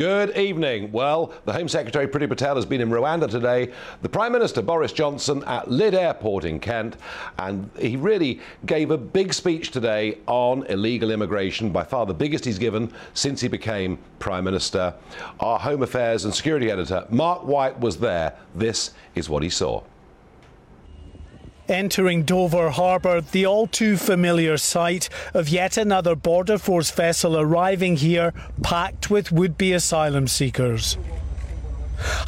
Good evening. Well, the Home Secretary Priti Patel has been in Rwanda today, the Prime Minister Boris Johnson at Lydd Airport in Kent, and he really gave a big speech today on illegal immigration, by far the biggest he's given since he became Prime Minister. Our Home Affairs and Security Editor, Mark White, was there. This is what he saw. Entering Dover Harbour, the all too familiar sight of yet another Border Force vessel arriving here packed with would be asylum seekers.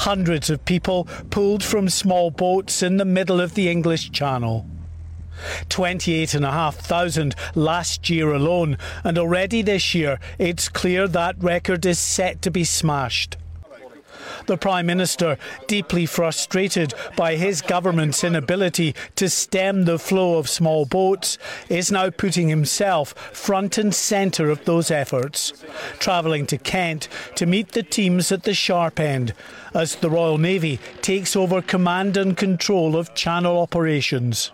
Hundreds of people pulled from small boats in the middle of the English Channel. 28,500 last year alone, and already this year it's clear that record is set to be smashed. The Prime Minister, deeply frustrated by his government's inability to stem the flow of small boats, is now putting himself front and centre of those efforts, travelling to Kent to meet the teams at the sharp end as the Royal Navy takes over command and control of channel operations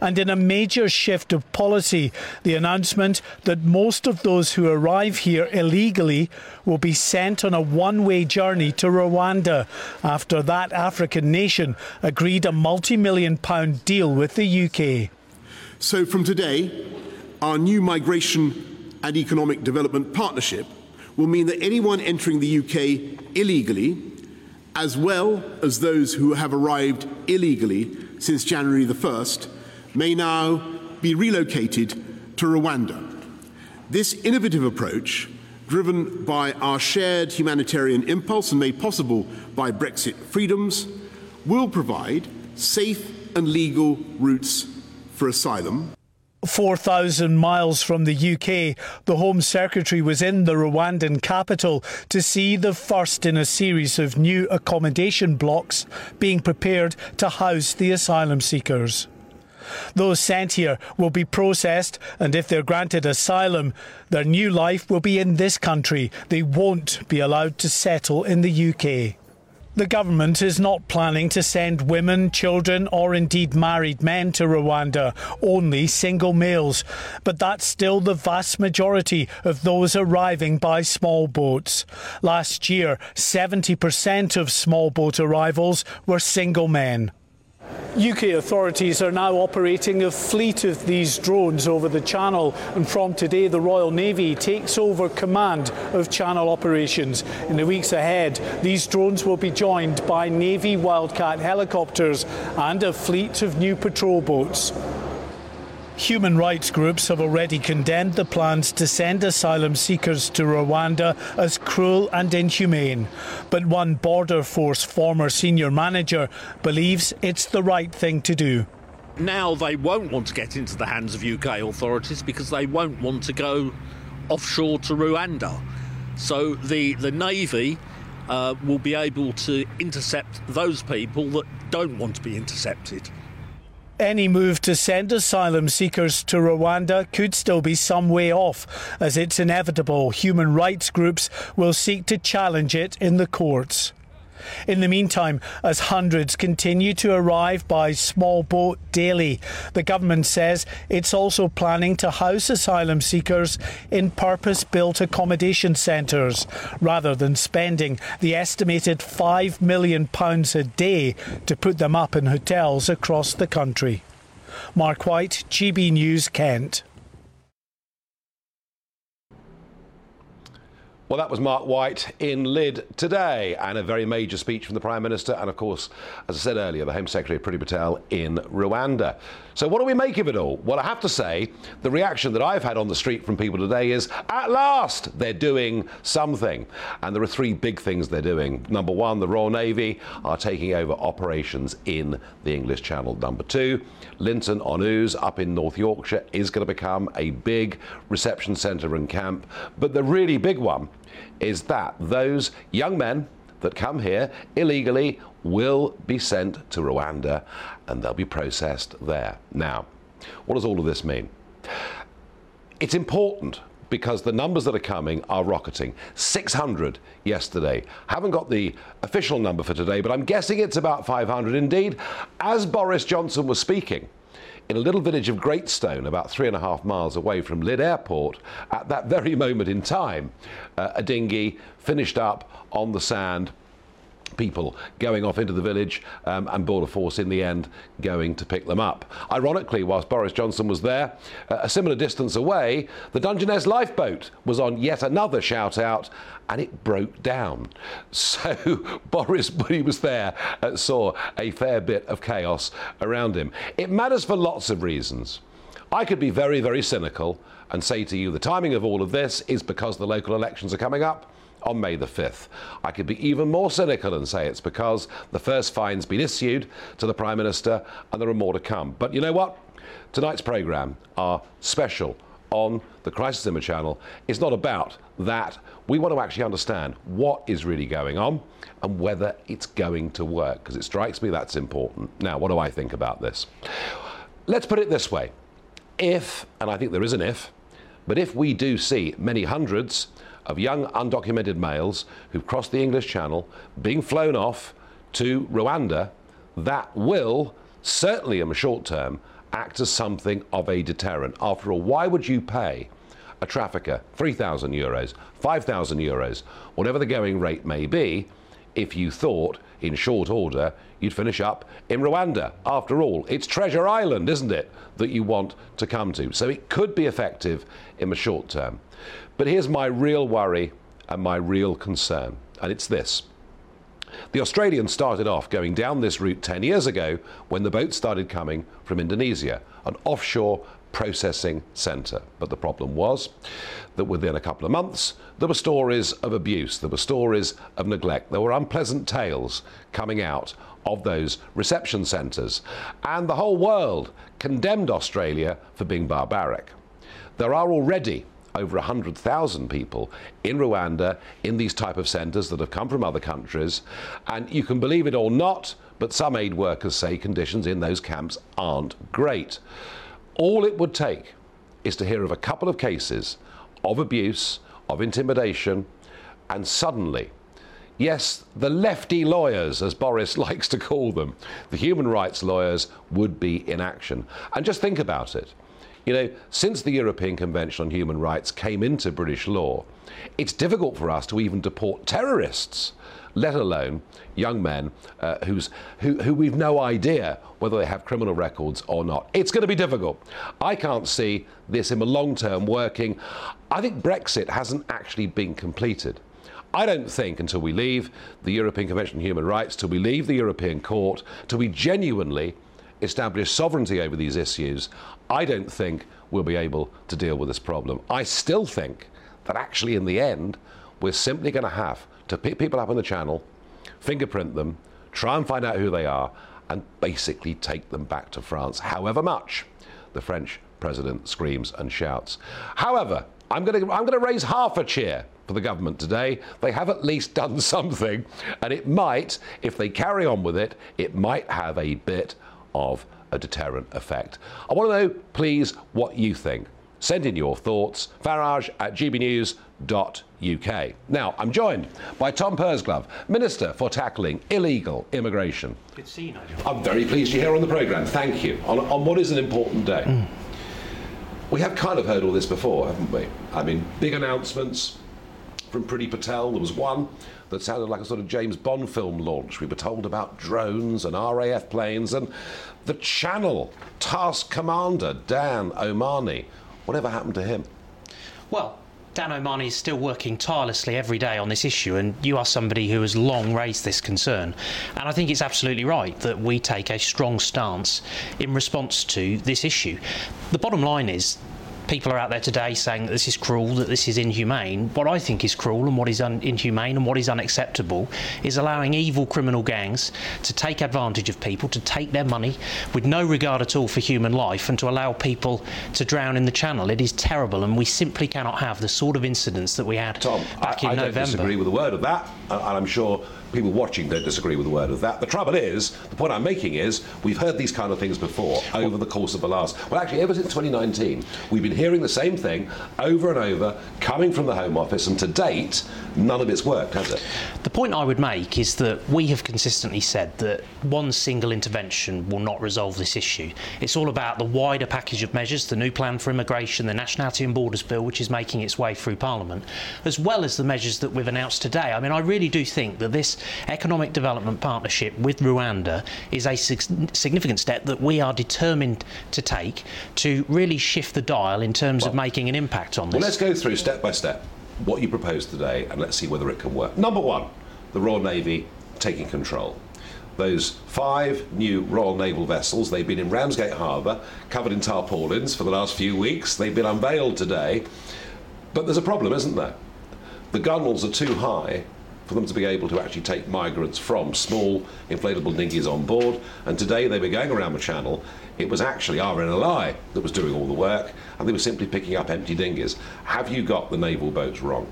and in a major shift of policy, the announcement that most of those who arrive here illegally will be sent on a one way journey to Rwanda after that African nation agreed a multi million pound deal with the UK. So, from today, our new migration and economic development partnership will mean that anyone entering the UK illegally, as well as those who have arrived illegally since January the 1st, may now be relocated to Rwanda. This innovative approach, driven by our shared humanitarian impulse and made possible by Brexit freedoms, will provide safe and legal routes for asylum. 4,000 miles from the UK, the Home Secretary was in the Rwandan capital to see the first in a series of new accommodation blocks being prepared to house the asylum seekers. Those sent here will be processed, and if they're granted asylum, their new life will be in this country. They won't be allowed to settle in the UK. The government is not planning to send women, children, or indeed married men to Rwanda, only single males. But that's still the vast majority of those arriving by small boats. Last year, 70% of small boat arrivals were single men. UK authorities are now operating a fleet of these drones over the channel, and from today, the Royal Navy takes over command of channel operations. In the weeks ahead, these drones will be joined by Navy Wildcat helicopters and a fleet of new patrol boats. Human rights groups have already condemned the plans to send asylum seekers to Rwanda as cruel and inhumane. But one Border Force former senior manager believes it's the right thing to do. Now they won't want to get into the hands of UK authorities because they won't want to go offshore to Rwanda. So the, the Navy uh, will be able to intercept those people that don't want to be intercepted. Any move to send asylum seekers to Rwanda could still be some way off, as it's inevitable human rights groups will seek to challenge it in the courts. In the meantime, as hundreds continue to arrive by small boat daily, the government says it's also planning to house asylum seekers in purpose built accommodation centres rather than spending the estimated £5 million a day to put them up in hotels across the country. Mark White, GB News, Kent. Well, that was Mark White in Lydd today, and a very major speech from the Prime Minister, and of course, as I said earlier, the Home Secretary Priti Patel in Rwanda. So, what do we make of it all? Well, I have to say, the reaction that I've had on the street from people today is at last they're doing something. And there are three big things they're doing. Number one, the Royal Navy are taking over operations in the English Channel. Number two, Linton on Ouse up in North Yorkshire is going to become a big reception centre and camp. But the really big one is that those young men that come here illegally will be sent to Rwanda and they'll be processed there. Now, what does all of this mean? It's important because the numbers that are coming are rocketing. 600 yesterday. Haven't got the official number for today, but I'm guessing it's about 500. Indeed, as Boris Johnson was speaking, in a little village of Greatstone, about three and a half miles away from Lydd Airport, at that very moment in time, uh, a dinghy finished up on the sand people going off into the village um, and Border Force in the end going to pick them up. Ironically, whilst Boris Johnson was there, uh, a similar distance away, the Dungeness lifeboat was on yet another shout out and it broke down. So Boris, when he was there, uh, saw a fair bit of chaos around him. It matters for lots of reasons. I could be very, very cynical and say to you the timing of all of this is because the local elections are coming up on May the 5th. I could be even more cynical and say it's because the first fine's been issued to the Prime Minister and there are more to come. But you know what? Tonight's programme, our special on the Crisis Image channel, is not about that. We want to actually understand what is really going on and whether it's going to work, because it strikes me that's important. Now, what do I think about this? Let's put it this way. If, and I think there is an if, but if we do see many hundreds of young undocumented males who've crossed the English Channel being flown off to Rwanda, that will, certainly in the short term, act as something of a deterrent. After all, why would you pay a trafficker 3,000 euros, 5,000 euros, whatever the going rate may be, if you thought in short order you'd finish up in Rwanda? After all, it's Treasure Island, isn't it, that you want to come to? So it could be effective in the short term. But here's my real worry and my real concern, and it's this. The Australians started off going down this route 10 years ago when the boats started coming from Indonesia, an offshore processing centre. But the problem was that within a couple of months, there were stories of abuse, there were stories of neglect, there were unpleasant tales coming out of those reception centres. And the whole world condemned Australia for being barbaric. There are already over 100,000 people in Rwanda in these type of centres that have come from other countries. And you can believe it or not, but some aid workers say conditions in those camps aren't great. All it would take is to hear of a couple of cases of abuse, of intimidation, and suddenly, yes, the lefty lawyers, as Boris likes to call them, the human rights lawyers, would be in action. And just think about it. You know, since the European Convention on Human Rights came into British law, it's difficult for us to even deport terrorists, let alone young men uh, who's, who, who we've no idea whether they have criminal records or not. It's going to be difficult. I can't see this in the long term working. I think Brexit hasn't actually been completed. I don't think until we leave the European Convention on Human Rights, till we leave the European Court, till we genuinely establish sovereignty over these issues, I don't think we'll be able to deal with this problem. I still think that actually, in the end, we're simply going to have to pick people up on the channel, fingerprint them, try and find out who they are, and basically take them back to France, however much the French president screams and shouts. However, I'm going to, I'm to raise half a cheer for the government today. They have at least done something, and it might, if they carry on with it, it might have a bit of a deterrent effect. I want to know, please, what you think. Send in your thoughts. Farage at gbnews.uk. Now, I'm joined by Tom Pursglove, Minister for Tackling Illegal Immigration. Good to see you, Nigel. I'm very pleased you're here on the programme. Thank you. On, on what is an important day. Mm. We have kind of heard all this before, haven't we? I mean, big announcements from Priti Patel. There was one that sounded like a sort of James Bond film launch. We were told about drones and RAF planes and the Channel Task Commander, Dan O'Mahony. Whatever happened to him? Well, Dan O'Mahony is still working tirelessly every day on this issue, and you are somebody who has long raised this concern. And I think it's absolutely right that we take a strong stance in response to this issue. The bottom line is people are out there today saying that this is cruel, that this is inhumane. What I think is cruel and what is un- inhumane and what is unacceptable is allowing evil criminal gangs to take advantage of people, to take their money with no regard at all for human life, and to allow people to drown in the channel. It is terrible, and we simply cannot have the sort of incidents that we had Tom, back I, in I November. I don't disagree with a word of that, and I'm sure people watching don't disagree with a word of that. The trouble is, the point I'm making is, we've heard these kind of things before over the course of the last, well, actually, ever since 2019, we've been hearing the same thing over and over, coming from the Home Office, and to date, none of it's worked, has it? The point I would make is that we have consistently said that one single intervention will not resolve this issue. It's all about the wider package of measures, the new plan for immigration, the Nationality and Borders Bill, which is making its way through Parliament, as well as the measures that we've announced today. I mean, I really do think that this economic development partnership with Rwanda is a significant step that we are determined to take to really shift the dial in terms well, of making an impact on this. Well, let's go through step by step what you propose today and let's see whether it can work. Number one, the Royal Navy taking control those five new Royal Naval vessels. They've been in Ramsgate Harbour, covered in tarpaulins for the last few weeks. They've been unveiled today. But there's a problem, isn't there? The gunwales are too high for them to be able to actually take migrants from small inflatable dinghies on board. And today they were going around the channel. It was actually RNLI that was doing all the work, and they were simply picking up empty dinghies. Have you got the naval boats wrong?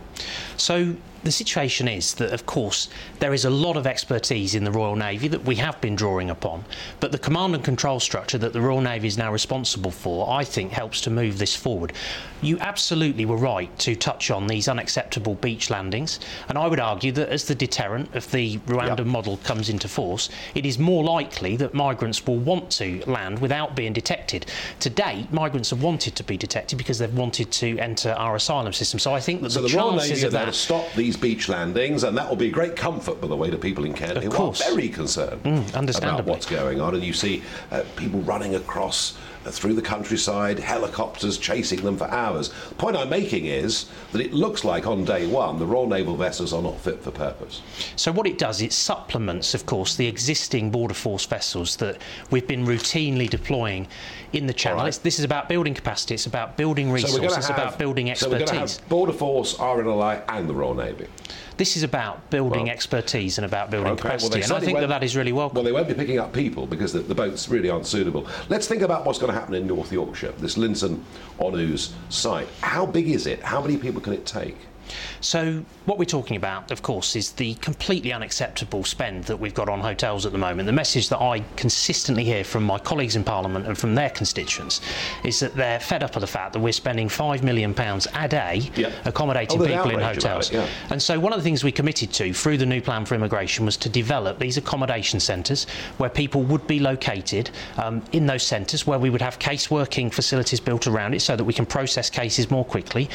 So the situation is that, of course, there is a lot of expertise in the Royal Navy that we have been drawing upon, but the command and control structure that the Royal Navy is now responsible for, I think, helps to move this forward. You absolutely were right to touch on these unacceptable beach landings, and I would argue that as the deterrent of the Rwanda model comes into force, it is more likely that migrants will want to land without being detected. To date, migrants have wanted to be detected because they've wanted to enter our asylum system. So I think that so the, the chances Royal Navy of that to stop these these beach landings, and that will be great comfort, by the way, to people in Kent of who course. are very concerned mm, about what's going on. And you see uh, people running across through the countryside, helicopters chasing them for hours. The point I'm making is that it looks like on day one the Royal Naval vessels are not fit for purpose. So what it does, it supplements, of course, the existing Border Force vessels that we've been routinely deploying in the channel. Right. This is about building capacity. It's about building resources. So it's about building expertise. So we're going to have Border Force, RNLI, and the Royal Navy. This is about building well, expertise and about building okay, capacity, well, and I think that that is really welcome. Well, they won't be picking up people because the, the, boats really aren't suitable. Let's think about what's going to happen in North Yorkshire, this Linton on Ouse site. How big is it? How many people can it take? So, what we're talking about, of course, is the completely unacceptable spend that we've got on hotels at the moment. The message that I consistently hear from my colleagues in Parliament and from their constituents is that they're fed up of the fact that we're spending £5 million a day yep. accommodating oh, people in hotels. It, yeah. And so, one of the things we committed to through the new plan for immigration was to develop these accommodation centres where people would be located um, in those centres where we would have case working facilities built around it so that we can process cases more quickly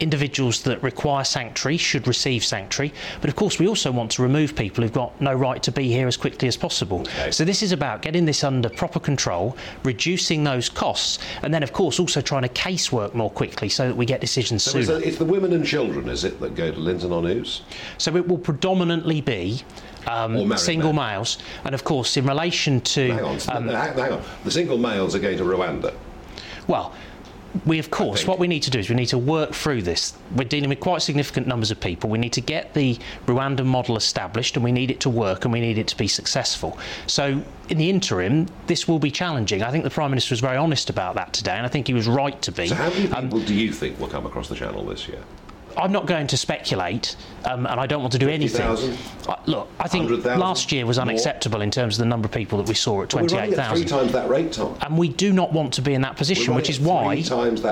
individuals that require sanctuary should receive sanctuary, but of course we also want to remove people who've got no right to be here as quickly as possible. Okay. So this is about getting this under proper control, reducing those costs, and then of course also trying to casework more quickly so that we get decisions so sooner. It's the women and children, is it, that go to Linton on Ouse? So it will predominantly be um, single men. males, and of course in relation to hang on, um, hang on, the single males are going to Rwanda. Well, we of course what we need to do is we need to work through this. We're dealing with quite significant numbers of people. We need to get the rwandan model established and we need it to work and we need it to be successful. So in the interim this will be challenging. I think the prime minister was very honest about that today and i think he was right to be. So how many um, people um, do you think will come across the channel this year I'm not going to speculate, um, and I don't want to do anything. Uh, look, I think last year was unacceptable more. in terms of the number of people that we saw at 28,000. Three times that rate, Tom. And we do not want to be in that position, which is why,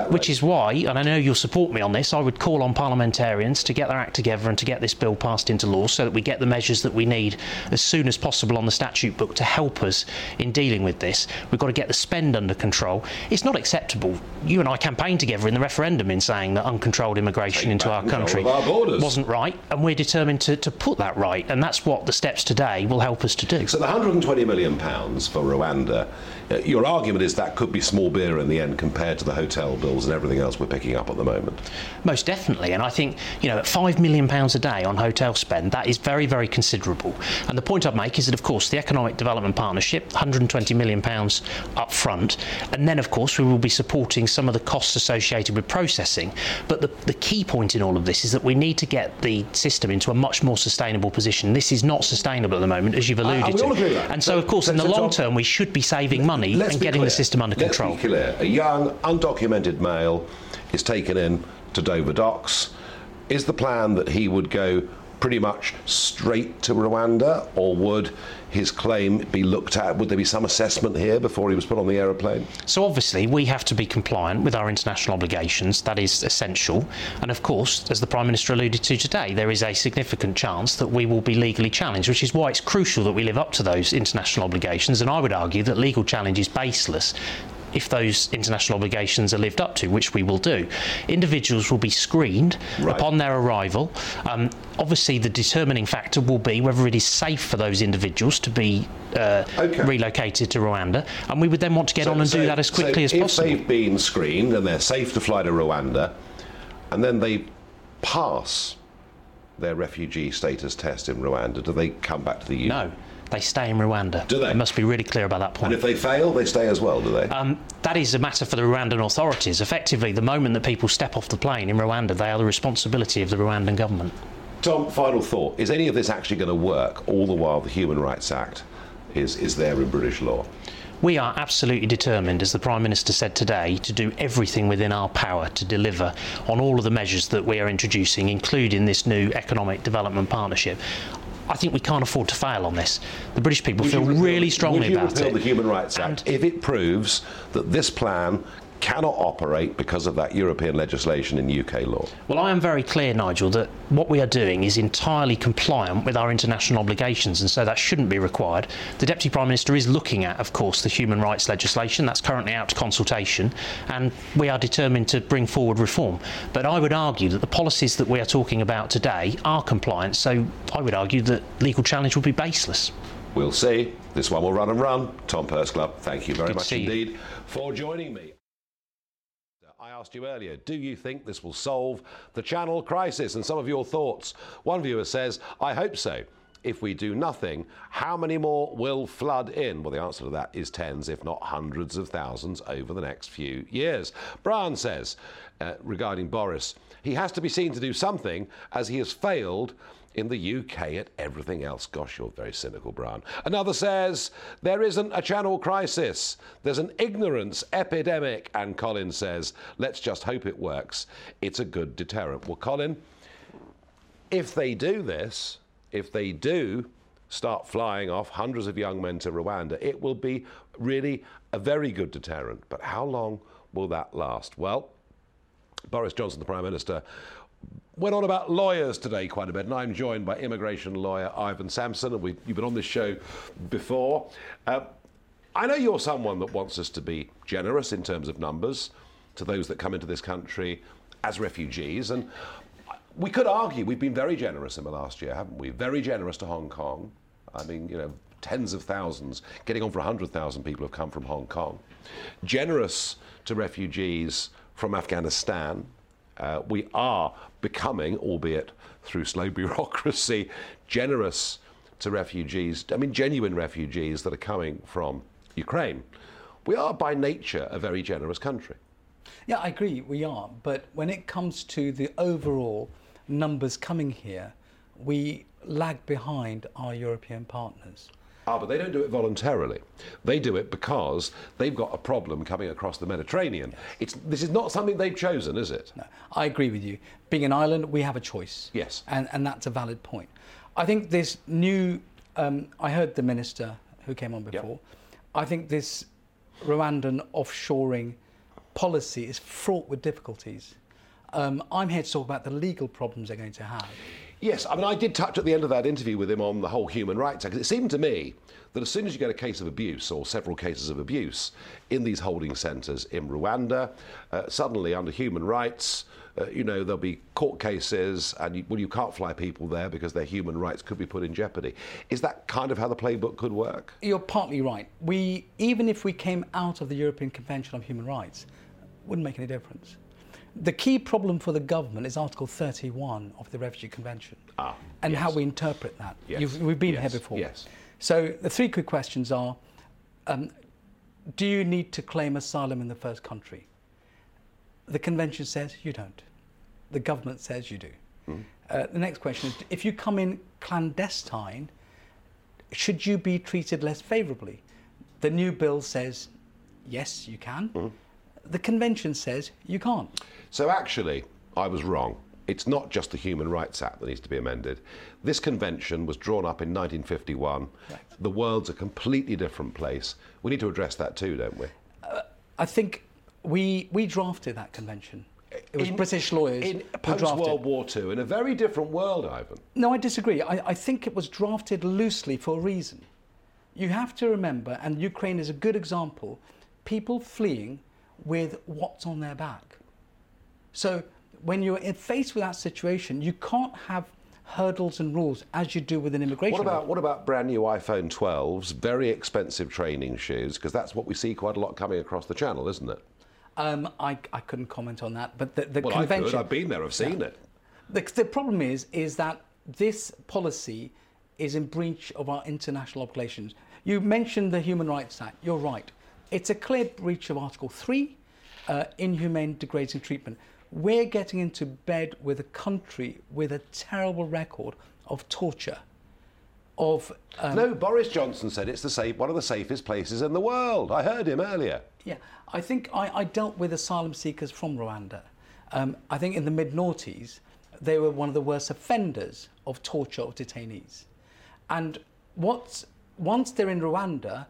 which is why, and I know you'll support me on this. I would call on parliamentarians to get their act together and to get this bill passed into law, so that we get the measures that we need as soon as possible on the statute book to help us in dealing with this. We've got to get the spend under control. It's not acceptable. You and I campaigned together in the referendum in saying that uncontrolled immigration Take into our our country our wasn't right, and we're determined to, to put that right, and that's what the steps today will help us to do. So the 120 million pounds for Rwanda, Uh, your argument is that could be small beer in the end compared to the hotel bills and everything else we're picking up at the moment. Most definitely, and I think you know at five million pounds a day on hotel spend, that is very very considerable. And the point I'd make is that of course the economic development partnership, 120 million pounds up front, and then of course we will be supporting some of the costs associated with processing. But the, the key point in all of this is that we need to get the system into a much more sustainable position. This is not sustainable at the moment, as you've alluded I, I to. And so, so, of course, so, in the long term, we should be saving money and getting clear. the system under let's control. Be clear. A young, undocumented male is taken in to Dover Docks. Is the plan that he would go pretty much straight to Rwanda, or would his claim be looked at? Would there be some assessment here before he was put on the aeroplane? So, obviously, we have to be compliant with our international obligations. That is essential. And of course, as the Prime Minister alluded to today, there is a significant chance that we will be legally challenged, which is why it's crucial that we live up to those international obligations. And I would argue that legal challenge is baseless if those international obligations are lived up to, which we will do. Individuals will be screened Right. upon their arrival. Um, obviously, the determining factor will be whether it is safe for those individuals to be uh, Okay. relocated to Rwanda, and we would then want to get on and do that as quickly as if possible. they've been screened and they're safe to fly to Rwanda, and then they pass their refugee status test in Rwanda, do they come back to the UK? No, they stay in Rwanda. Do they? I must be really clear about that point. And if they fail, they stay as well, do they? Um, that is a matter for the Rwandan authorities. Effectively, the moment that people step off the plane in Rwanda, they are the responsibility of the Rwandan government. Tom, final thought. Is any of this actually going to work all the while the Human Rights Act is, is there in British law? We are absolutely determined, as the Prime Minister said today, to do everything within our power to deliver on all of the measures that we are introducing, including this new economic development partnership. I think we can't afford to fail on this. The British people Would feel repeal- really strongly about it. the Human Rights Act And- if it proves that this plan cannot operate because of that European legislation in UK law? Well, I am very clear, Nigel, that what we are doing is entirely compliant with our international obligations, and so that shouldn't be required. The Deputy Prime Minister is looking at, of course, the human rights legislation that's currently out to consultation, and we are determined to bring forward reform. But I would argue that the policies that we are talking about today are compliant, so I would argue that legal challenge would be baseless. We'll see. This one will run and run. Tom Pursglove, thank you very Good much see you. indeed for joining me. Asked you earlier, do you think this will solve the channel crisis? And some of your thoughts. One viewer says, I hope so. If we do nothing, how many more will flood in? Well, the answer to that is tens, if not hundreds of thousands over the next few years. Brian says, uh, regarding Boris, he has to be seen to do something as he has failed in the UK at everything else. Gosh, you're very cynical, Brian. Another says, there isn't a channel crisis. There's an ignorance epidemic. And Colin says, let's just hope it works. It's a good deterrent. Well, Colin, if they do this, if they do start flying off hundreds of young men to Rwanda, it will be really a very good deterrent. But how long will that last? Well, Boris Johnson, the Prime Minister, went on about lawyers today quite a bit, and I'm joined by immigration lawyer Ivan Sampson, and you've been on this show before. Uh, I know you're someone that wants us to be generous in terms of numbers to those that come into this country as refugees, and we could argue we've been very generous in the last year, haven't we? Very generous to Hong Kong. I mean, you know, tens of thousands, getting on for 100,000 people have come from Hong Kong. Generous to refugees from Afghanistan. Uh, we are becoming, albeit through slow bureaucracy, generous to refugees, I mean, genuine refugees that are coming from Ukraine. We are by nature a very generous country. Yeah, I agree, we are. But when it comes to the overall numbers coming here, we lag behind our European partners. Ah, but they don't do it voluntarily. They do it because they've got a problem coming across the Mediterranean. It's, this is not something they've chosen, is it? No, I agree with you. Being an island, we have a choice. Yes. And, and that's a valid point. I think this new, um, I heard the minister who came on before, I think this Rwandan offshoring policy is fraught with difficulties. Um, I'm here to talk about the legal problems they're going to have. Yes, I mean, I did touch at the end of that interview with him on the whole human rights act. It seemed to me that as soon as you get a case of abuse or several cases of abuse in these holding centres in Rwanda, uh, suddenly under human rights, uh, you know, there'll be court cases and, you, well, you can't fly people there because their human rights could be put in jeopardy. Is that kind of how the playbook could work? You're partly right. We, even if we came out of the European Convention on Human Rights, wouldn't make any difference. The key problem for the government is Article 31 of the Refugee Convention Ah, and yes. how we interpret that. Yes, we've been yes, here before. yes. So the three quick questions are um, Do you need to claim asylum in the first country? The convention says you don't. The government says you do. Hmm. Uh, the next question is if you come in clandestine, should you be treated less favourably? The new bill says yes, you can. Hmm. The convention says you can't. So actually, I was wrong. it's not just the Human Rights Act that needs to be amended. This convention was drawn up in 1951. The world's a completely different place. We need to address that too, don't we? Uh, I think we we drafted that convention. It was In- British lawyers in post. World War II, in a very different world, Ivan. No, I disagree. I, I think it was drafted loosely for a reason. You have to remember, and Ukraine is a good example, people fleeing with what's on their back. So when you're faced with that situation, you can't have hurdles and rules as you do with an immigration. What about what about brand new iPhone 12s, very expensive training shoes? Because that's what we see quite a lot coming across the channel, isn't it? Um, I, I couldn't comment on that, but the, the Well, I convention. could. I've been there. I've seen it. The, the problem is, is that this policy is in breach of our international obligations. You mentioned the Human Rights Act. You're right. It's a clear breach of Article 3, uh, inhumane, degrading treatment. We're getting into bed with a country with a terrible record of torture, of um, no, Boris Johnson said it's the safe, one of the safest places in the world. I heard him earlier. Yeah, I think I, I dealt with asylum seekers from Rwanda. Um, I think in the mid noughties, they were one of the worst offenders of torture of detainees. And what's, once they're in Rwanda,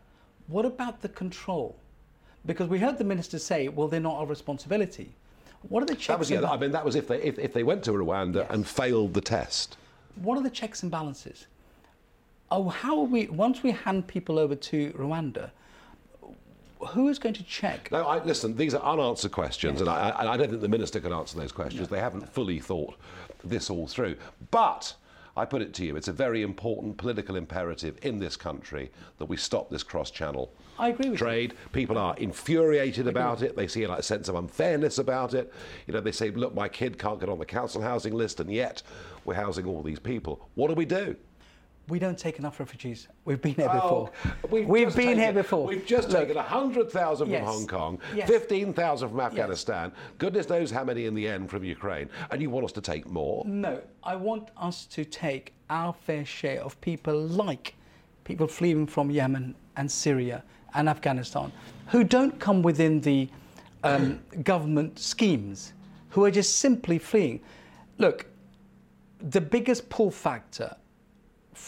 what about the control? Because we heard the minister say, well, they're not our responsibility. What are the checks That was and yeah. I mean, that was if they if, if they went to Rwanda and failed the test. what are the checks and balances? Oh, how are we, once we hand people over to Rwanda, who is going to check? No, I, listen, these are unanswered questions, and I, I, I don't think the minister can answer those questions. They haven't fully thought this all through. But I put it to you, it's a very important political imperative in this country that we stop this cross-channel I agree with you. trade. People are infuriated about it. They see a sense of unfairness about it. You know, they say, "Look, my kid can't get on the council housing list, and yet we're housing all these people. What do we do?" We don't take enough refugees. We've been here Oh, before. we've We've been taken- here before. We've just Look, taken 100,000 Yes. from Hong Kong, Yes. 15,000 from Afghanistan, goodness knows how many in the end from Ukraine, and you want us to take more? No, I want us to take our fair share of people like people fleeing from Yemen and Syria and Afghanistan who don't come within the um, government schemes, who are just simply fleeing. Look, the biggest pull factor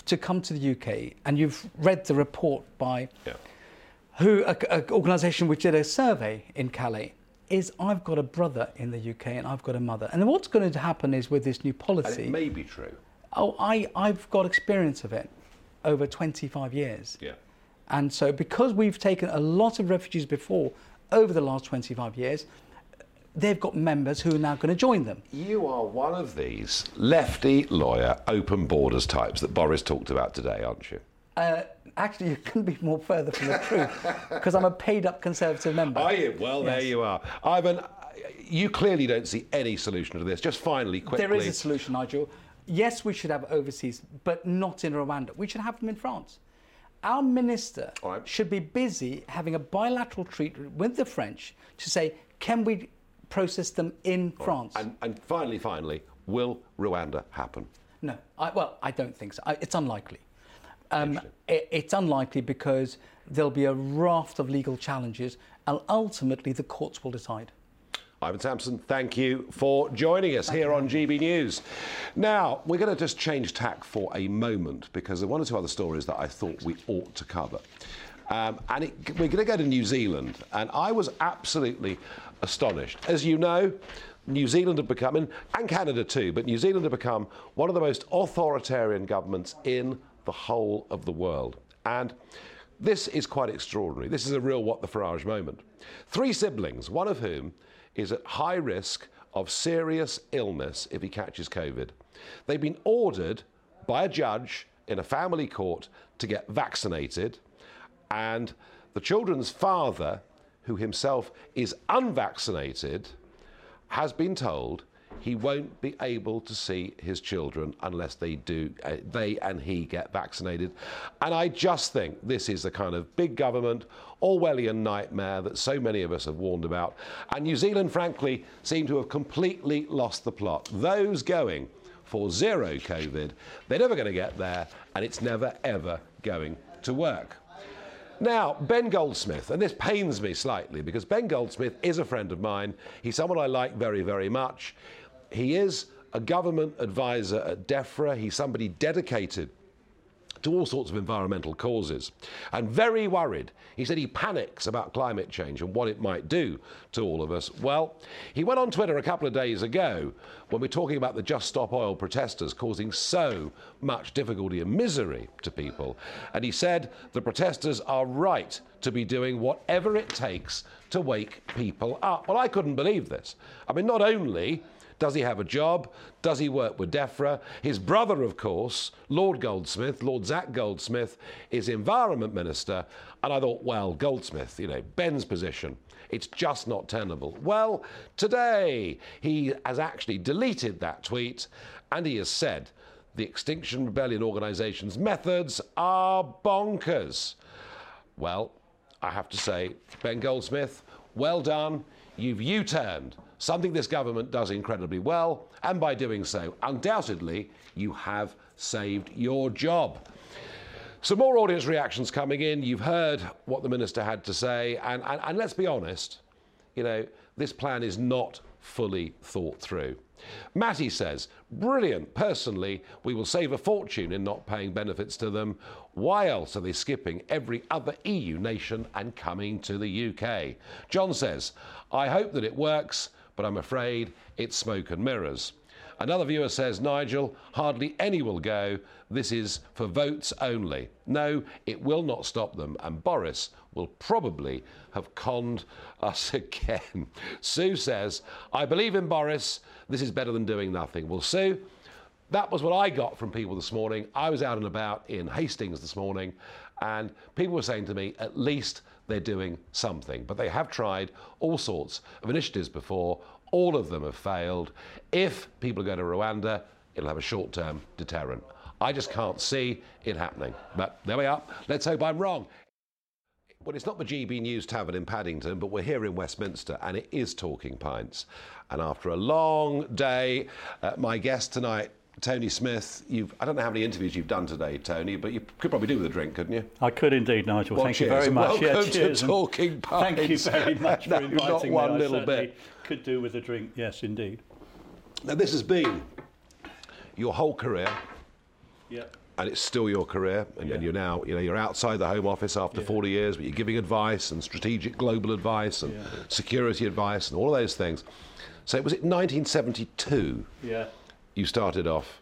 to come to the UK, and you've read the report by Yeah. who an organisation which did a survey in Calais is I've got a brother in the UK and I've got a mother. And what's going to happen is with this new And policy. it may be true. oh, I I've got experience of it over 25 years. Yeah. And so because we've taken a lot of refugees before over the last 25 years, they've got members who are now going to join them. You are one of these lefty lawyer, open borders types that Boris talked about today, aren't you? Uh, actually, you couldn't be more further from the truth because I'm a paid up Conservative member. Are you? Well, there you are. Ivan, you clearly don't see any solution to this. Just finally, quickly. There is a solution, Nigel. Yes, we should have overseas, but not in Rwanda. We should have them in France. Our minister All right. should be busy having a bilateral treaty with the French to say, can we process them in France? And, and finally, finally, will Rwanda happen? No, I, well, I don't think so. I, it's unlikely. Um, it, it's unlikely because there'll be a raft of legal challenges, and ultimately the courts will decide. Ivan Sampson, thank you for joining us here on GB News. Now, we're going to just change tack for a moment because there are one or two other stories that I thought we ought to cover. Um, and it, we're going to go to New Zealand, and I was absolutely astonished. As you know, New Zealand have become, and Canada too, but New Zealand have become one of the most authoritarian governments in the whole of the world. And this is quite extraordinary. This is a real what the Farage moment. Three siblings, one of whom is at high risk of serious illness if he catches COVID. They've been ordered by a judge in a family court to get vaccinated, and the children's father, who himself is unvaccinated, has been told he won't be able to see his children unless they do uh, they and he get vaccinated and i just think this is the kind of big government orwellian nightmare that so many of us have warned about and new zealand frankly seem to have completely lost the plot those going for zero covid they're never going to get there and it's never ever going to work now, Ben Goldsmith, and this pains me slightly because Ben Goldsmith is a friend of mine. He's someone I like very, very much. He is a government advisor at DEFRA. He's somebody dedicated to all sorts of environmental causes and very worried. He said he panics about climate change and what it might do to all of us. Well, he went on Twitter a couple of days ago when we're talking about the Just Stop Oil protesters causing so much difficulty and misery to people. And he said the protesters are right to be doing whatever it takes to wake people up. Well, I couldn't believe this. I mean, not only does he have a job? Does he work with DEFRA? His brother, of course, Lord Goldsmith, Lord Zac Goldsmith, is Environment Minister. And I thought, well, Goldsmith, you know, Ben's position, it's just not tenable. Well, today he has actually deleted that tweet and he has said the Extinction Rebellion organisation's methods are bonkers. Well, I have to say, Ben Goldsmith, well done. You've U turned something this government does incredibly well, and by doing so, undoubtedly, you have saved your job. Some more audience reactions coming in. You've heard what the minister had to say, and, and, and let's be honest, you know, this plan is not fully thought through. Matty says, brilliant. Personally, we will save a fortune in not paying benefits to them. Why else are they skipping every other EU nation and coming to the UK? John says, I hope that it works but I'm afraid it's smoke and mirrors. Another viewer says, Nigel, hardly any will go. This is for votes only. No, it will not stop them, and Boris will probably have conned us again. Sue says, I believe in Boris. This is better than doing nothing. Well, Sue, that was what I got from people this morning. I was out and about in Hastings this morning, and people were saying to me, at least they're doing something. But they have tried all sorts of initiatives before. All of them have failed. If people go to Rwanda, it'll have a short term deterrent. I just can't see it happening. But there we are. Let's hope I'm wrong. Well, it's not the GB News Tavern in Paddington, but we're here in Westminster and it is Talking Pints. And after a long day, uh, my guest tonight Tony Smith, you've, I don't know how many interviews you've done today, Tony, but you could probably do with a drink, couldn't you? I could indeed, Nigel. Well, thank cheers. you very much. Welcome yeah, cheers. to Talking Pints. Thank you very much for no, inviting not me. one I little bit. Could do with a drink, yes, indeed. Now, this has been your whole career, Yeah. and it's still your career, and, and you're now, you know, you're outside the Home Office after Yeah. 40 years, but you're giving advice and strategic global advice and Yeah. security advice and all of those things. So, was it 1972 Yeah. You started off?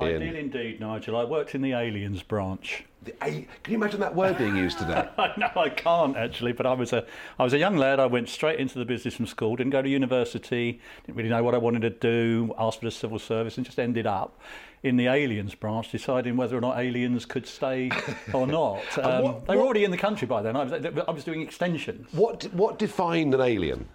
I in did indeed, Nigel. I worked in the aliens branch. the A- Can you imagine that word being used today? no, I can't actually. But I was a, I was a young lad. I went straight into the business from school. Didn't go to university. Didn't really know what I wanted to do. Asked for the civil service and just ended up in the aliens branch, deciding whether or not aliens could stay or not. Um, what- they were already in the country by then. I was, I was doing extensions. what, what defined an alien?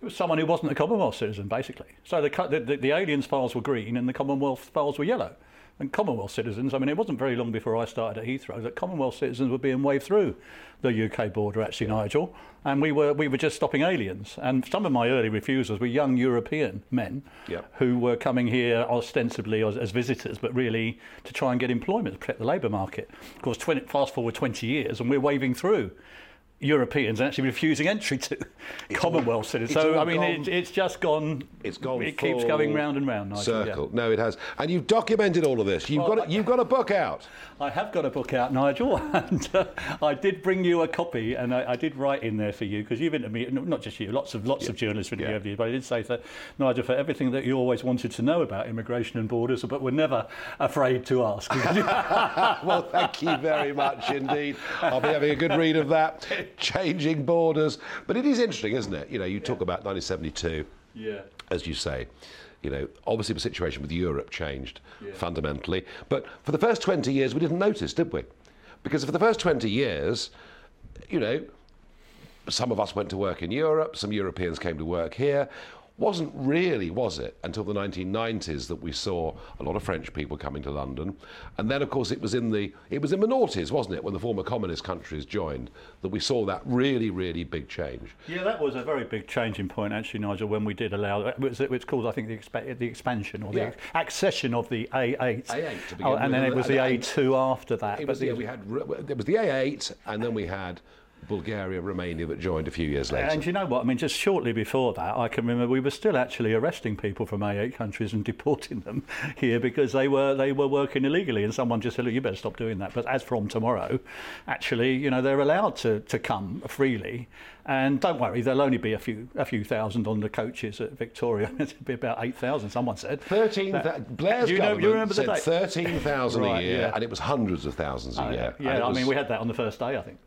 It was someone who wasn't a Commonwealth citizen, basically. So the, the, the, aliens files were green and the Commonwealth files were yellow. And Commonwealth citizens, I mean, it wasn't very long before I started at Heathrow that Commonwealth citizens were being waved through the UK border, actually, Nigel. And we were, we were just stopping aliens. And some of my early refusers were young European men Yeah. who were coming here ostensibly as, as visitors, but really to try and get employment, to protect the labour market. Of course, 20, fast forward 20 years and we're waving through. Europeans actually refusing entry to Commonwealth citizens. So, I mean, gone- it, it's just gone. It's gone. It keeps going round and round. Nigel, yeah. Circle. No, it has. And you've documented all of this. You've Well, got a, you've got a book out. I have got a book out, Nigel, and uh, I did bring you a copy, and I, I did write in there for you because you've interviewed not just you, lots of lots of journalists have Yeah. interviewed, but I did say that Nigel for everything that you always wanted to know about immigration and borders, but were never afraid to ask. well, thank you very much indeed. I'll be having a good read of that. Changing borders. But it is interesting, isn't it? You know, you talk about 1972, yeah. as you say. You know, obviously the situation with Europe changed fundamentally. But for the first 20 years, we didn't notice, did we? Because for the first 20 years, you know, some of us went to work in Europe, some Europeans came to work here. Wasn't really, was it, until the 1990s that we saw a lot of French people coming to London, and then of course it was in the it was in the noughties, wasn't it, when the former communist countries joined, that we saw that really, really big change. Yeah, that was a very big changing point, actually, Nigel, when we did allow it was, it's called, I think, the, expa- the expansion or the Yeah. ex- accession of the A8. A8 to begin oh, and with, then it was the and- A2 after that. It but the- yeah, we had there was the A8, and then we had Bulgaria, Romania that joined a few years later. And you know what? I mean, just shortly before that, I can remember we were still actually arresting people from A8 countries and deporting them here because they were they were working illegally, and someone just said, "Look, you better stop doing that." But as from tomorrow, actually, you know, they're allowed to, to come freely. And don't worry, there'll only be a few a few thousand on the coaches at Victoria. It'll be about eight thousand. Someone said thirteen. That- Blair's you know- you government remember the said date? thherteen thousand a year, yeah. and it was hundreds of thousands a Oh, year. yeah, it I mean, we had that on the first day, I think.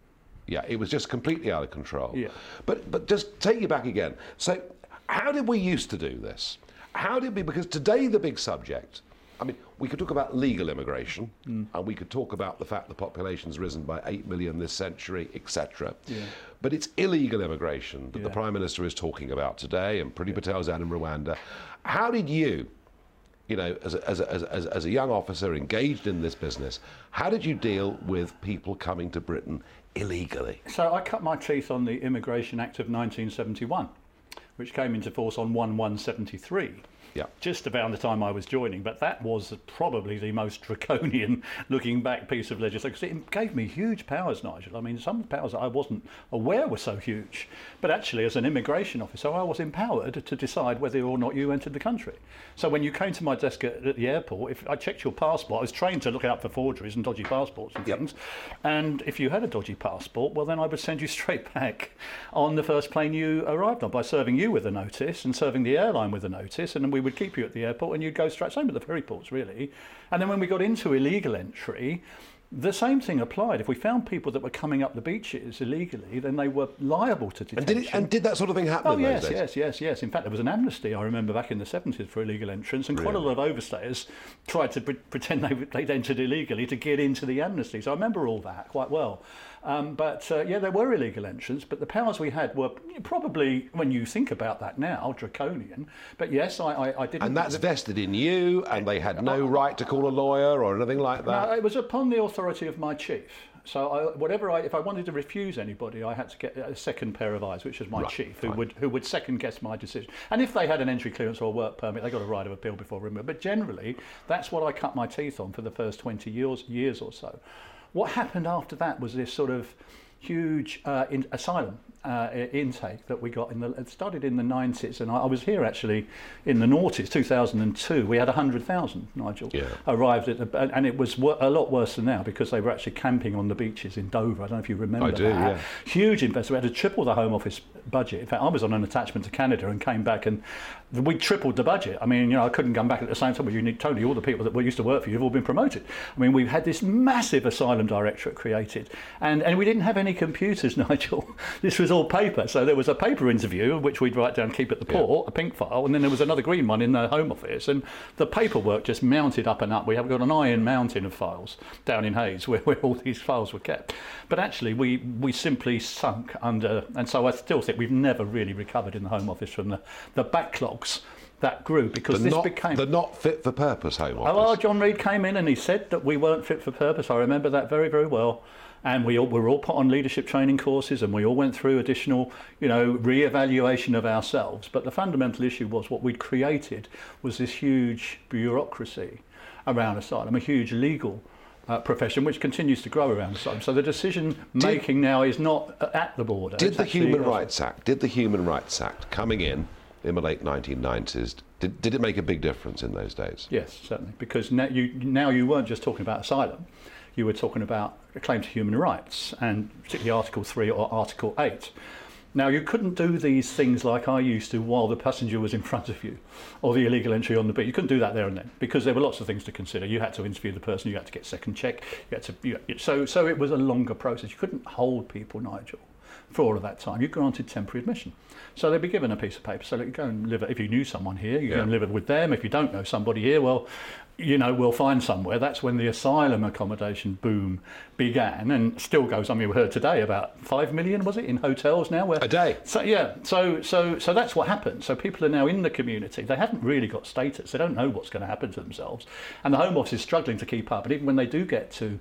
Yeah, it was just completely out of control. Yeah. But but just take you back again. So, how did we used to do this? How did we? Because today the big subject. I mean, we could talk about legal immigration, Hmm. and we could talk about the fact the population's risen by eight million this century, etc. Yeah. But it's illegal immigration that the prime minister is talking about today, and Priti Patel's out in Rwanda. How did you? you know, as as, a, as, a, as a- as a young officer engaged in this business, how did you deal with people coming to Britain illegally? So I cut my teeth on the Immigration Act of 1971, which came into force on 1173. Yeah. Just around the time I was joining, but that was probably the most draconian looking back piece of legislation because it gave me huge powers, Nigel. I mean, some powers that I wasn't aware were so huge. But actually, as an immigration officer, I was empowered to decide whether or not you entered the country. So when you came to my desk at, at the airport, if I checked your passport, I was trained to look out for forgeries and dodgy passports and Yep. things. And if you had a dodgy passport, well, then I would send you straight back on the first plane you arrived on by serving you with a notice and serving the airline with a notice. And we would keep you at the airport and you'd go straight, same with the ferry ports, really. And then when we got into illegal entry, the same thing applied. If we found people that were coming up the beaches illegally, then they were liable to detention. And did, it, and did that sort of thing happen Oh in yes, yes, yes, yes. In fact, there was an amnesty I remember back in the seventies for illegal entrance, and quite a lot of overstayers tried to pre- pretend they, they'd entered illegally to get into the amnesty. So I remember all that quite well. Um, but uh, yeah, there were illegal entrants, but the powers we had were probably, when you think about that now, draconian. But yes, I, I, I didn't. And that's vested in you, and they had no right to call a lawyer or anything like that. No, it was upon the authority of my chief. So I, whatever I, if I wanted to refuse anybody, I had to get a second pair of eyes, which was my Right, chief, who fine. would who would second guess my decision. And if they had an entry clearance or a work permit, they got a right of appeal before removal. But generally, that's what I cut my teeth on for the first 20 years years or so. What happened after that was this sort of huge uh, in, asylum uh, intake that we got in the it started in the 90s and I, I was here actually in the noughties 2002 we had 100,000 Nigel Yeah. arrived at the, and- it was wor- a lot worse than now because they were actually camping on the beaches in Dover. I don't know if you remember I do, that. yeah. huge investment we had to triple the home office budget. In fact I was on an attachment to Canada and came back and we tripled the budget. I mean you know I couldn't come back at the same time well, you need Tony all the people that were used to work for you have all been promoted. I mean we've had this massive asylum directorate created and and we didn't have any computers Nigel. This was all paper so there was a paper interview which we'd write down keep at the port a pink file and then there was another green one in the home office and the paperwork just mounted up and up we have got an iron mountain of files down in Hayes where, where all these files were kept but actually we we simply sunk under and so I still think we've never really recovered in the home office from the the backlogs that grew because the, this not, became the not fit for purpose home Office. Oh, well. John Reid came in and he said that we weren't fit for purpose. I remember that very, very well. And we all, were all put on leadership training courses and we all went through additional, you know, re-evaluation of ourselves. But the fundamental issue was what we'd created was this huge bureaucracy around asylum, a huge legal uh, profession which continues to grow around asylum. So the decision making now is not uh, at the border. Did the Human. Rights Act, did the Human Rights Act coming in in the late 1990s, did, did it make a big difference in those days? Yes, certainly, because now you, now you weren't just talking about asylum, you were talking about a claim to human rights, and particularly Article 3 or Article 8. Now, you couldn't do these things like I used to while the passenger was in front of you, or the illegal entry on the beach. You couldn't do that there and then because there were lots of things to consider. You had to interview the person, you had to get second check, you had to. You, so, so it was a longer process. You couldn't hold people, Nigel, for all of that time. You granted temporary admission. So they'd be given a piece of paper. So let you go and live. If you knew someone here, you Yeah. go and live with them. If you don't know somebody here, well, you know, we'll find somewhere. That's when the asylum accommodation boom began and still goes. I mean, we heard today about five million, was it, in hotels now? Where, A day. So yeah, so so so that's what happened. So people are now in the community. They haven't really got status. They don't know what's going to happen to themselves, and the Home Office is struggling to keep up. And even when they do get to,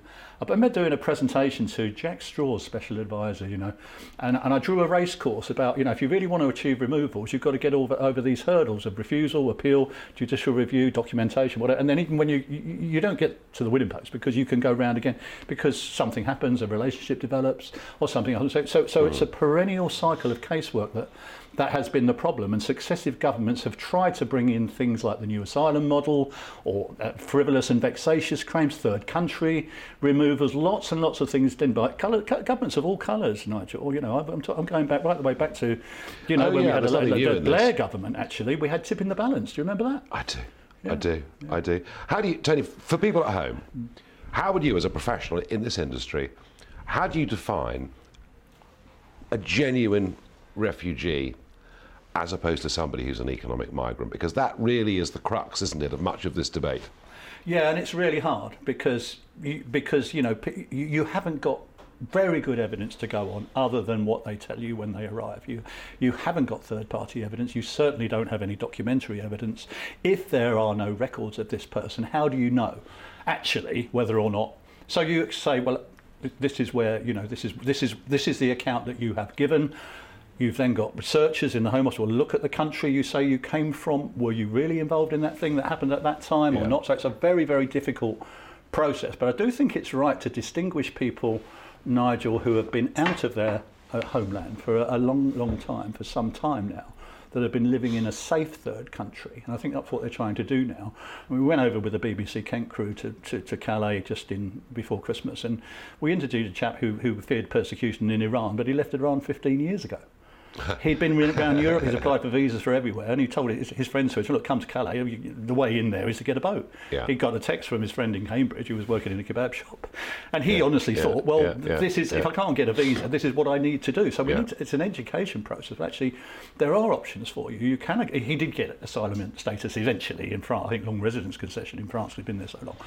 I remember doing a presentation to Jack Straw's special advisor, you know, and, and I drew a race course about you know if you really want to achieve removals, you've got to get over over these hurdles of refusal, appeal, judicial review, documentation, whatever. And then even when you, you you don't get to the winning post because you can go round again because something happens, a relationship develops, or something else. So so, so it's a mm. perennial cycle of casework that that has been the problem, and successive governments have tried to bring in things like the new asylum model or uh, frivolous and vexatious claims, third country removals, lots and lots of things done by colour, governments of all colours, Nigel. Or, you know, I'm, t- I'm going back right the way back to, you know, Oh, when yeah, we had a, only the Blair government. Actually, we had tipping the balance. Do you remember that? I do. I do. I do. How do you, Tony, for people at home, how would you, as a professional in this industry, how do you define a genuine refugee as opposed to somebody who's an economic migrant? Because that really is the crux, isn't it, of much of this debate? Yeah, and it's really hard because you, because you know you haven't got very good evidence to go on other than what they tell you when they arrive. You you haven't got third party evidence. You certainly don't have any documentary evidence. If there are no records of this person, how do you know actually whether or not? So you say, well, this is where you know this is this is this is the account that you have given. You've then got researchers in the Home Office will look at the country you say you came from. Were you really involved in that thing that happened at that time Yeah. or not? So it's a very, very difficult process. But I do think it's right to distinguish people, Nigel, who have been out of their uh, homeland for a, a long, long time, for some time now, that have been living in a safe third country. And I think that's what they're trying to do now. And we went over with the BBC Kent crew to, to, to Calais just in before Christmas, and we interviewed a chap who, who feared persecution in Iran, but he left Iran 15 years ago. He'd been around Europe, he's applied for visas for everywhere, and he told his, his friends to him, look, come to Calais, the way in there is to get a boat. Yeah. He got a text from his friend in Cambridge who was working in a kebab shop. And he honestly yeah, thought, well, yeah, yeah, this is, if. I can't get a visa, this is what I need to do. So we Yeah. need to, it's an education process. Actually, there are options for you. You can, he did get asylum status eventually in France, I think long residence concession in France, we've been there so long.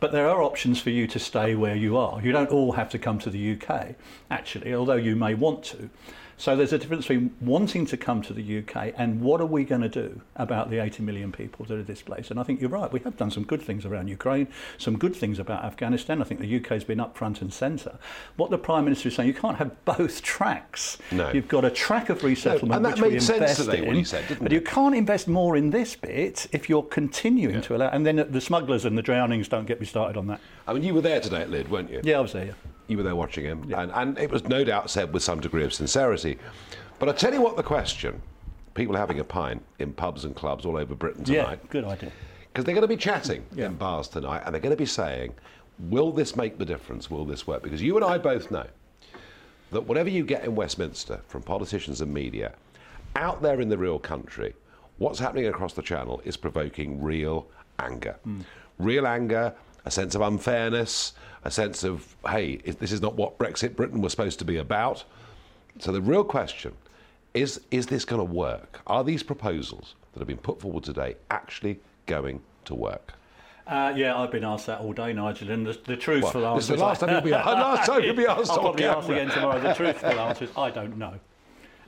But there are options for you to stay where you are. You don't all have to come to the UK, actually, although you may want to. So there's a difference between wanting to come to the UK and what are we going to do about the 80 million people that are displaced. And I think you're right. We have done some good things around Ukraine, some good things about Afghanistan. I think the UK has been up front and centre. What the Prime Minister is saying, you can't have both tracks. No. You've got a track of resettlement and that which we made sense invest today, in, what he said, didn't but it? you can't invest more in this bit if you're continuing to allow. And then the smugglers and the drownings don't get me started on that. I mean, you were there today at Lydd, weren't you? Yeah, I was there. Yeah. You were there watching him, and, and it was no doubt said with some degree of sincerity. But I tell you what, the question people are having a pint in pubs and clubs all over Britain tonight. Yeah, good idea. Because they're going to be chatting Yeah. in bars tonight, and they're going to be saying, "Will this make the difference? Will this work?" Because you and I both know that whatever you get in Westminster from politicians and media, out there in the real country, what's happening across the channel is provoking real anger. Hmm. Real anger, a sense of unfairness, a sense of, hey, this is not what Brexit Britain was supposed to be about. So the real question is is this going to work? Are these proposals that have been put forward today actually going to work? Uh, yeah, I've been asked that all day, Nigel, and the, the truthful Well, answer this is the last time you'll be last time you'll be asked I'll probably ask again tomorrow. The truthful answer is I don't know,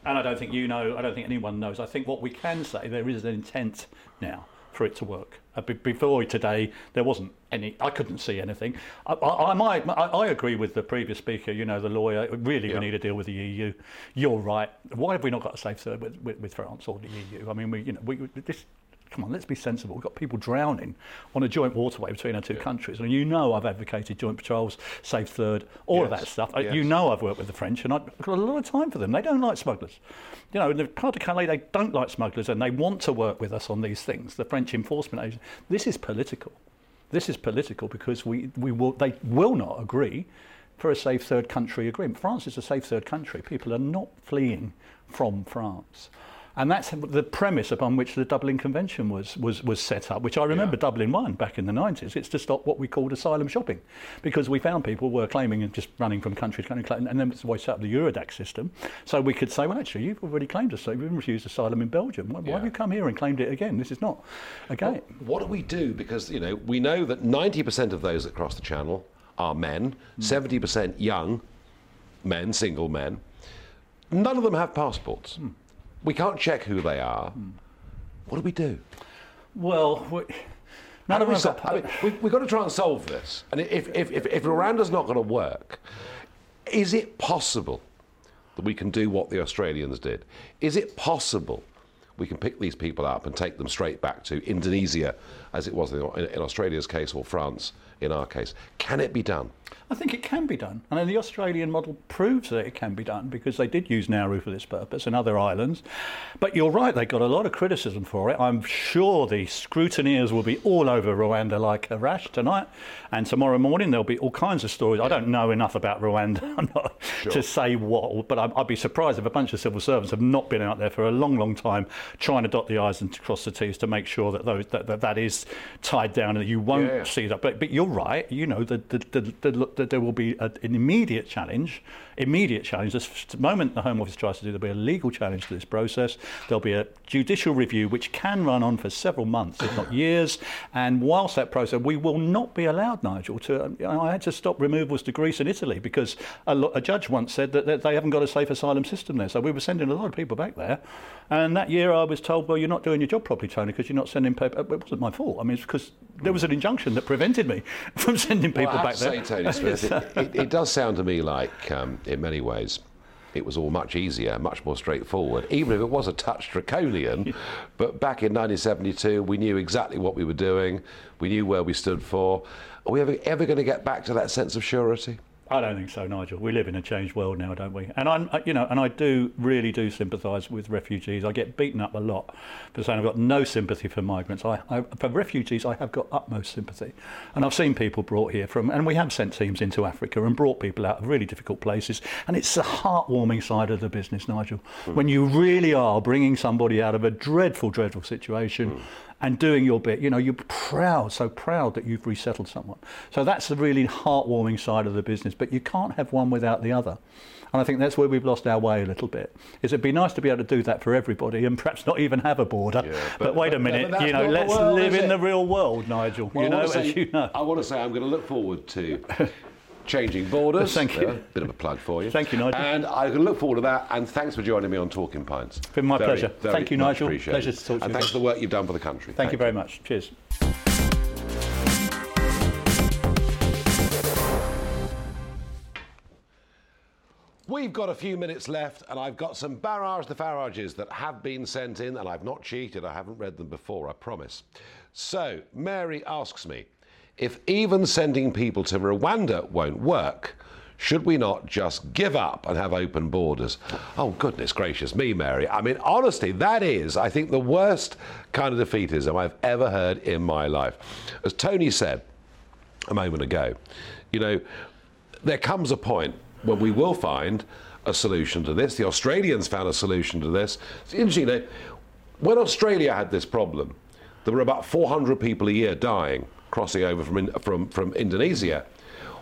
and I don't think you know. I don't think anyone knows. I think what we can say there is an intent now for it to work. Uh, be- before today, there wasn't any. I couldn't see anything. I, I. I, I agree with the previous speaker. You know, the lawyer. Really, Yeah. we need to deal with the EU. You're right. Why have we not got a safe third with, with, with France or the EU? I mean, we. You know, we this. Come on, let's be sensible. We've got people drowning on a joint waterway between our two countries. And you know I've advocated joint patrols, safe third, all of that stuff. Yes. You know I've worked with the French and I've got a lot of time for them. They don't like smugglers. You know, in the part of Calais, they don't like smugglers and they want to work with us on these things, the French enforcement agency. This is political. This is political because we, we will, they will not agree for a safe third country agreement. France is a safe third country. People are not fleeing from France. And that's the premise upon which the Dublin Convention was, was, was set up, which I remember Yeah. Dublin 1 back in the 90s. It's to stop what we called asylum shopping because we found people were claiming and just running from country to country. And then we set up the Eurodac system. So we could say, well, actually, you've already claimed asylum, you've refused asylum in Belgium. Why, why have you come here and claimed it again? This is not a game. What do we do? Because you know we know that 90% of those that cross the channel are men, hmm. 70% young men, single men. None of them have passports. Hmm. We can't check who they are. Hmm. What do we do? Well, we, none of us sol- I mean, we, we've got to try and solve this. And if, if, if, if Rwanda's not going to work, is it possible that we can do what the Australians did? Is it possible we can pick these people up and take them straight back to Indonesia, as it was in, in Australia's case, or France in our case. Can it be done? I think it can be done. And the Australian model proves that it can be done because they did use Nauru for this purpose and other islands. But you're right, they got a lot of criticism for it. I'm sure the scrutineers will be all over Rwanda like a rash tonight. And tomorrow morning there'll be all kinds of stories. I don't know enough about Rwanda sure. to say what, but I'd be surprised if a bunch of civil servants have not been out there for a long, long time trying to dot the I's and cross the T's to make sure that those, that, that, that is tied down and that you won't yeah. see that. But, but you're right, you know, the, the, the, the that there will be a, an immediate challenge. Immediate challenge. The moment the Home Office tries to do, there'll be a legal challenge to this process. There'll be a judicial review, which can run on for several months, if not years. And whilst that process, we will not be allowed, Nigel, to. Um, I had to stop removals to Greece and Italy because a, a judge once said that, that they haven't got a safe asylum system there. So we were sending a lot of people back there. And that year I was told, well, you're not doing your job properly, Tony, because you're not sending people. It wasn't my fault. I mean, it's because there was an injunction that prevented me from sending people well, back there. Say, Tony Smith, it, it, it, does sound to me like, um, in many ways, it was all much easier, much more straightforward, even if it was a touch draconian. but back in 1972, we knew exactly what we were doing, we knew where we stood for. Are we ever, ever going to get back to that sense of surety? I don't think so, Nigel. We live in a changed world now, don't we? And I'm, you know, and I do really do sympathise with refugees. I get beaten up a lot for saying I've got no sympathy for migrants. I, I, for refugees, I have got utmost sympathy, and I've seen people brought here from, and we have sent teams into Africa and brought people out of really difficult places, and it's the heartwarming side of the business, Nigel, mm. when you really are bringing somebody out of a dreadful, dreadful situation. Mm and doing your bit. You know, you're proud, so proud that you've resettled someone. So that's the really heartwarming side of the business. But you can't have one without the other. And I think that's where we've lost our way a little bit. Is it'd be nice to be able to do that for everybody and perhaps not even have a border. Yeah, but, but, wait but, a minute, you know, let's world, live in the real world, Nigel. Well, you know, say, as you know. I want to say I'm going to look forward to changing borders. Thank you. Uh, bit of a plug for you. Thank you, Nigel. And I can look forward to that. And thanks for joining me on Talking Pints. It's been my very, pleasure. Very Thank you, Nigel. Pleasure to talk to and you. And thanks for the work you've done for the country. Thank, Thank you very much. Cheers. We've got a few minutes left, and I've got some barrage the Farages that have been sent in, and I've not cheated. I haven't read them before, I promise. So, Mary asks me if even sending people to Rwanda won't work, should we not just give up and have open borders? Oh, goodness gracious me, Mary. I mean, honestly, that is, I think, the worst kind of defeatism I've ever heard in my life. As Tony said a moment ago, you know, there comes a point when we will find a solution to this. The Australians found a solution to this. It's interesting, you know, when Australia had this problem, there were about 400 people a year dying crossing over from, from, from Indonesia.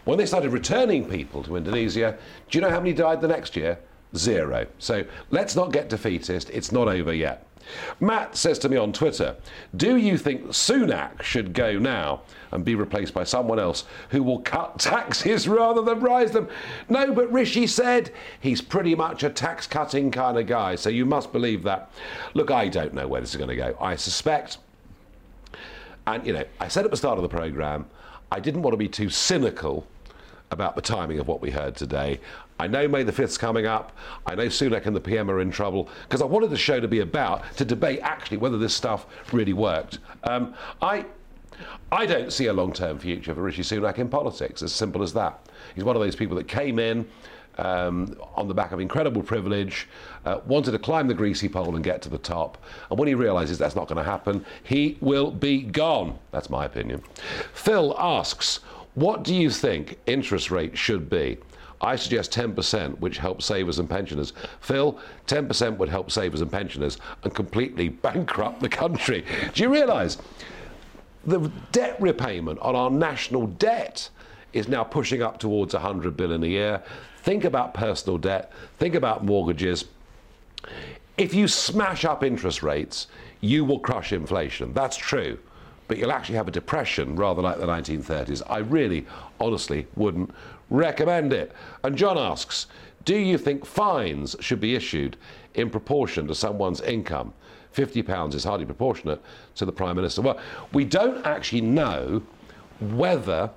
When they started returning people to Indonesia, do you know how many died the next year? Zero. So let's not get defeatist. It's not over yet. Matt says to me on Twitter, Do you think Sunak should go now and be replaced by someone else who will cut taxes rather than rise them? No, but Rishi said he's pretty much a tax cutting kind of guy, so you must believe that. Look, I don't know where this is going to go. I suspect and, you know, I said at the start of the programme, I didn't want to be too cynical about the timing of what we heard today. I know May the 5th's coming up. I know Sunak and the PM are in trouble because I wanted the show to be about to debate actually whether this stuff really worked. Um, I, I don't see a long term future for Rishi Sunak in politics, as simple as that. He's one of those people that came in, um, on the back of incredible privilege, uh, wanted to climb the greasy pole and get to the top. And when he realizes that's not going to happen, he will be gone. That's my opinion. Phil asks, What do you think interest rates should be? I suggest 10%, which helps savers and pensioners. Phil, 10% would help savers and pensioners and completely bankrupt the country. Do you realise the debt repayment on our national debt is now pushing up towards 100 billion a year? Think about personal debt, think about mortgages. If you smash up interest rates, you will crush inflation. That's true. But you'll actually have a depression rather like the 1930s. I really, honestly wouldn't recommend it. And John asks Do you think fines should be issued in proportion to someone's income? £50 is hardly proportionate to the Prime Minister. Well, we don't actually know whether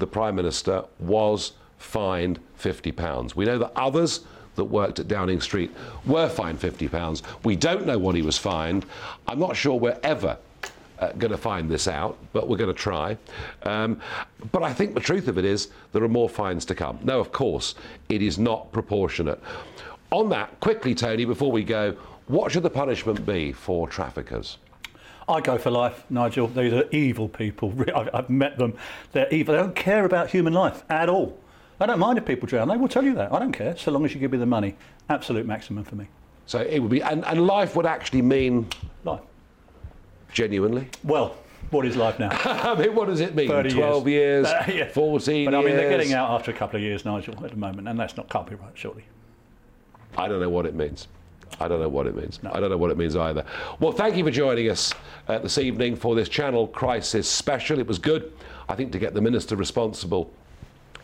the Prime Minister was fined £50. We know that others that worked at Downing Street were fined £50. We don't know what he was fined. I'm not sure we're ever uh, going to find this out, but we're going to try. Um, but I think the truth of it is there are more fines to come. No, of course, it is not proportionate. On that, quickly, Tony, before we go, what should the punishment be for traffickers? I go for life, Nigel. These are evil people. I've met them. They're evil. They don't care about human life at all. I don't mind if people drown. They will tell you that. I don't care, so long as you give me the money. Absolute maximum for me. So it would be, and, and life would actually mean Life. genuinely. Well, what is life now? I mean, what does it mean? 30 Twelve years, Uh, yeah. 14 But I mean, they're getting out after a couple of years, Nigel, at the moment, and that's not can't be right, surely. I don't know what it means. I don't know what it means. I don't know what it means either. Well, thank you for joining us uh, this evening for this Channel Crisis special. It was good, I think, to get the minister responsible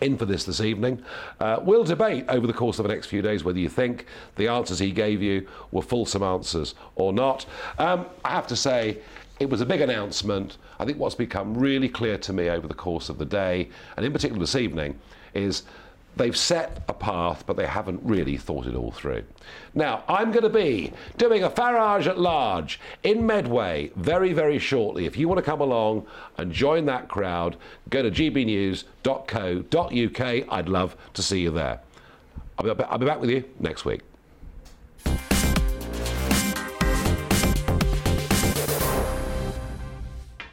in for this this evening. Uh, we'll debate over the course of the next few days whether you think the answers he gave you were fulsome answers or not. Um, I have to say, it was a big announcement. I think what's become really clear to me over the course of the day, and in particular this evening, is they've set a path, but they haven't really thought it all through. Now, I'm going to be doing a Farage at large in Medway very, very shortly. If you want to come along and join that crowd, go to gbnews.co.uk. I'd love to see you there. I'll be, back with you next week.